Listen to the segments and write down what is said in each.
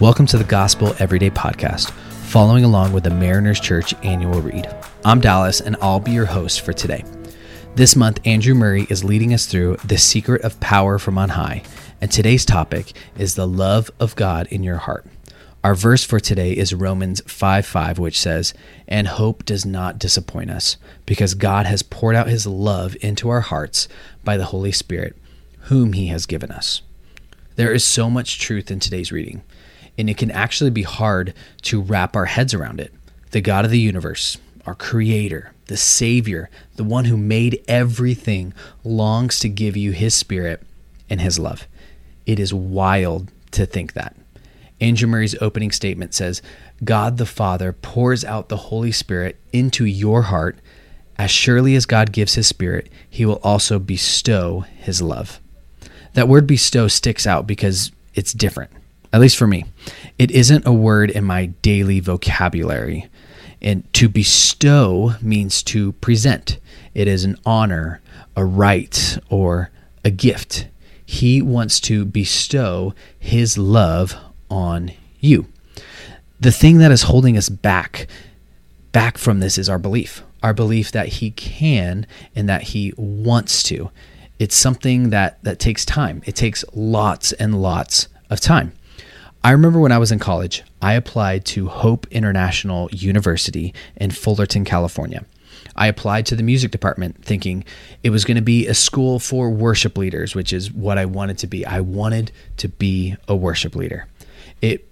Welcome to the Gospel Everyday Podcast, following along with the Mariners Church annual read. I'm Dallas, and I'll be your host for today. This month, Andrew Murray is leading us through The Secret of Power from On High, and today's topic is the love of God in your heart. Our verse for today is Romans 5 5, which says, And hope does not disappoint us, because God has poured out his love into our hearts by the Holy Spirit, whom he has given us. There is so much truth in today's reading, and it can actually be hard to wrap our heads around it. The God of the universe, our creator, the Savior, the one who made everything, longs to give you his spirit and his love. It is wild to think that. Andrew Murray's opening statement says, God the Father pours out the Holy Spirit into your heart. As surely as God gives his spirit, he will also bestow his love. That word bestow sticks out because it's different, at least for me. It isn't a word in my daily vocabulary. And to bestow means to present, it is an honor, a right, or a gift. He wants to bestow his love on you. The thing that is holding us back back from this is our belief. Our belief that he can and that he wants to. It's something that that takes time. It takes lots and lots of time. I remember when I was in college, I applied to Hope International University in Fullerton, California. I applied to the music department thinking it was going to be a school for worship leaders, which is what I wanted to be. I wanted to be a worship leader it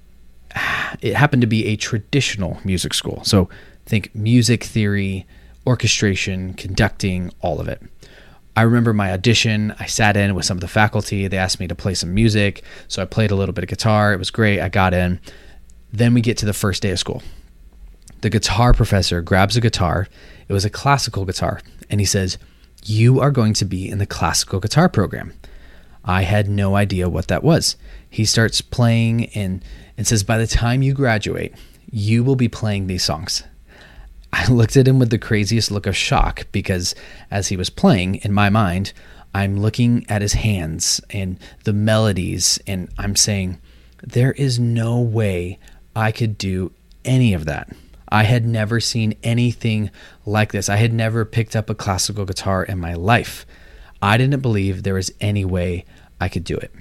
it happened to be a traditional music school. So think music theory, orchestration, conducting, all of it. I remember my audition. I sat in with some of the faculty. They asked me to play some music. So I played a little bit of guitar. It was great. I got in. Then we get to the first day of school. The guitar professor grabs a guitar. It was a classical guitar. And he says, You are going to be in the classical guitar program. I had no idea what that was. He starts playing and, and says, By the time you graduate, you will be playing these songs. I looked at him with the craziest look of shock because as he was playing, in my mind, I'm looking at his hands and the melodies, and I'm saying, There is no way I could do any of that. I had never seen anything like this. I had never picked up a classical guitar in my life. I didn't believe there was any way I could do it.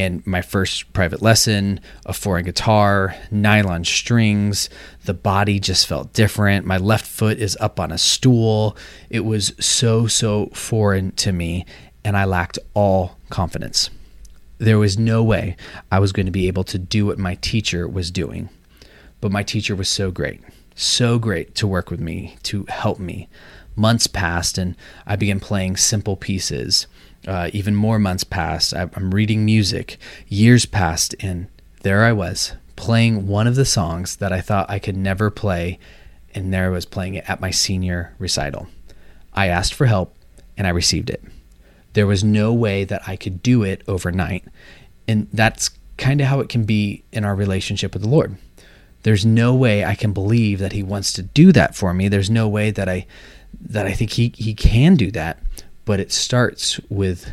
And my first private lesson, a foreign guitar, nylon strings, the body just felt different. My left foot is up on a stool. It was so, so foreign to me, and I lacked all confidence. There was no way I was going to be able to do what my teacher was doing. But my teacher was so great, so great to work with me, to help me. Months passed, and I began playing simple pieces uh, even more months passed. I, I'm reading music. Years passed, and there I was playing one of the songs that I thought I could never play, and there I was playing it at my senior recital. I asked for help, and I received it. There was no way that I could do it overnight, and that's kind of how it can be in our relationship with the Lord. There's no way I can believe that He wants to do that for me. There's no way that I that I think He He can do that but it starts with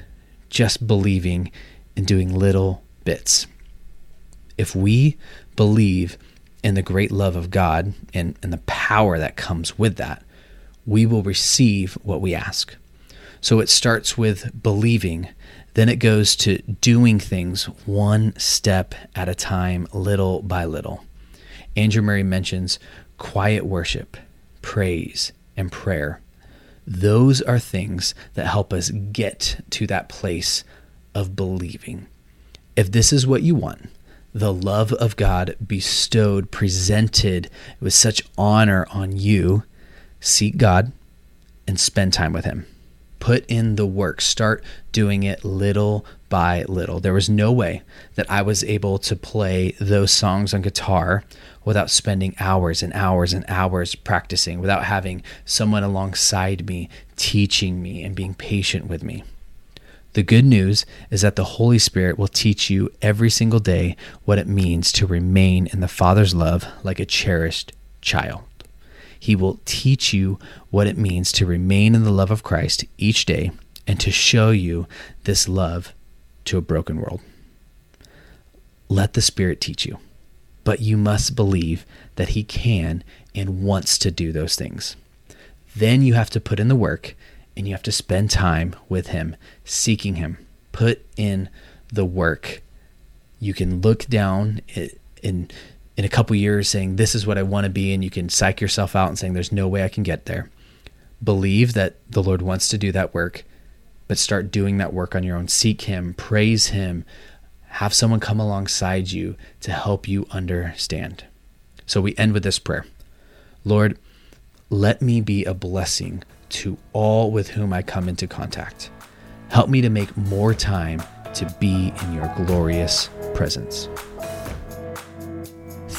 just believing and doing little bits. If we believe in the great love of God and, and the power that comes with that, we will receive what we ask. So it starts with believing, then it goes to doing things one step at a time, little by little. Andrew Murray mentions quiet worship, praise, and prayer those are things that help us get to that place of believing. If this is what you want, the love of God bestowed, presented with such honor on you, seek God and spend time with Him. Put in the work. Start doing it little by little. There was no way that I was able to play those songs on guitar without spending hours and hours and hours practicing, without having someone alongside me teaching me and being patient with me. The good news is that the Holy Spirit will teach you every single day what it means to remain in the Father's love like a cherished child. He will teach you what it means to remain in the love of Christ each day and to show you this love to a broken world. Let the Spirit teach you. but you must believe that He can and wants to do those things. Then you have to put in the work and you have to spend time with Him, seeking Him. Put in the work. You can look down in in a couple years saying this is what I want to be and you can psych yourself out and saying there's no way I can get there. Believe that the Lord wants to do that work, but start doing that work on your own. Seek him, praise him, have someone come alongside you to help you understand. So we end with this prayer. Lord, let me be a blessing to all with whom I come into contact. Help me to make more time to be in your glorious presence.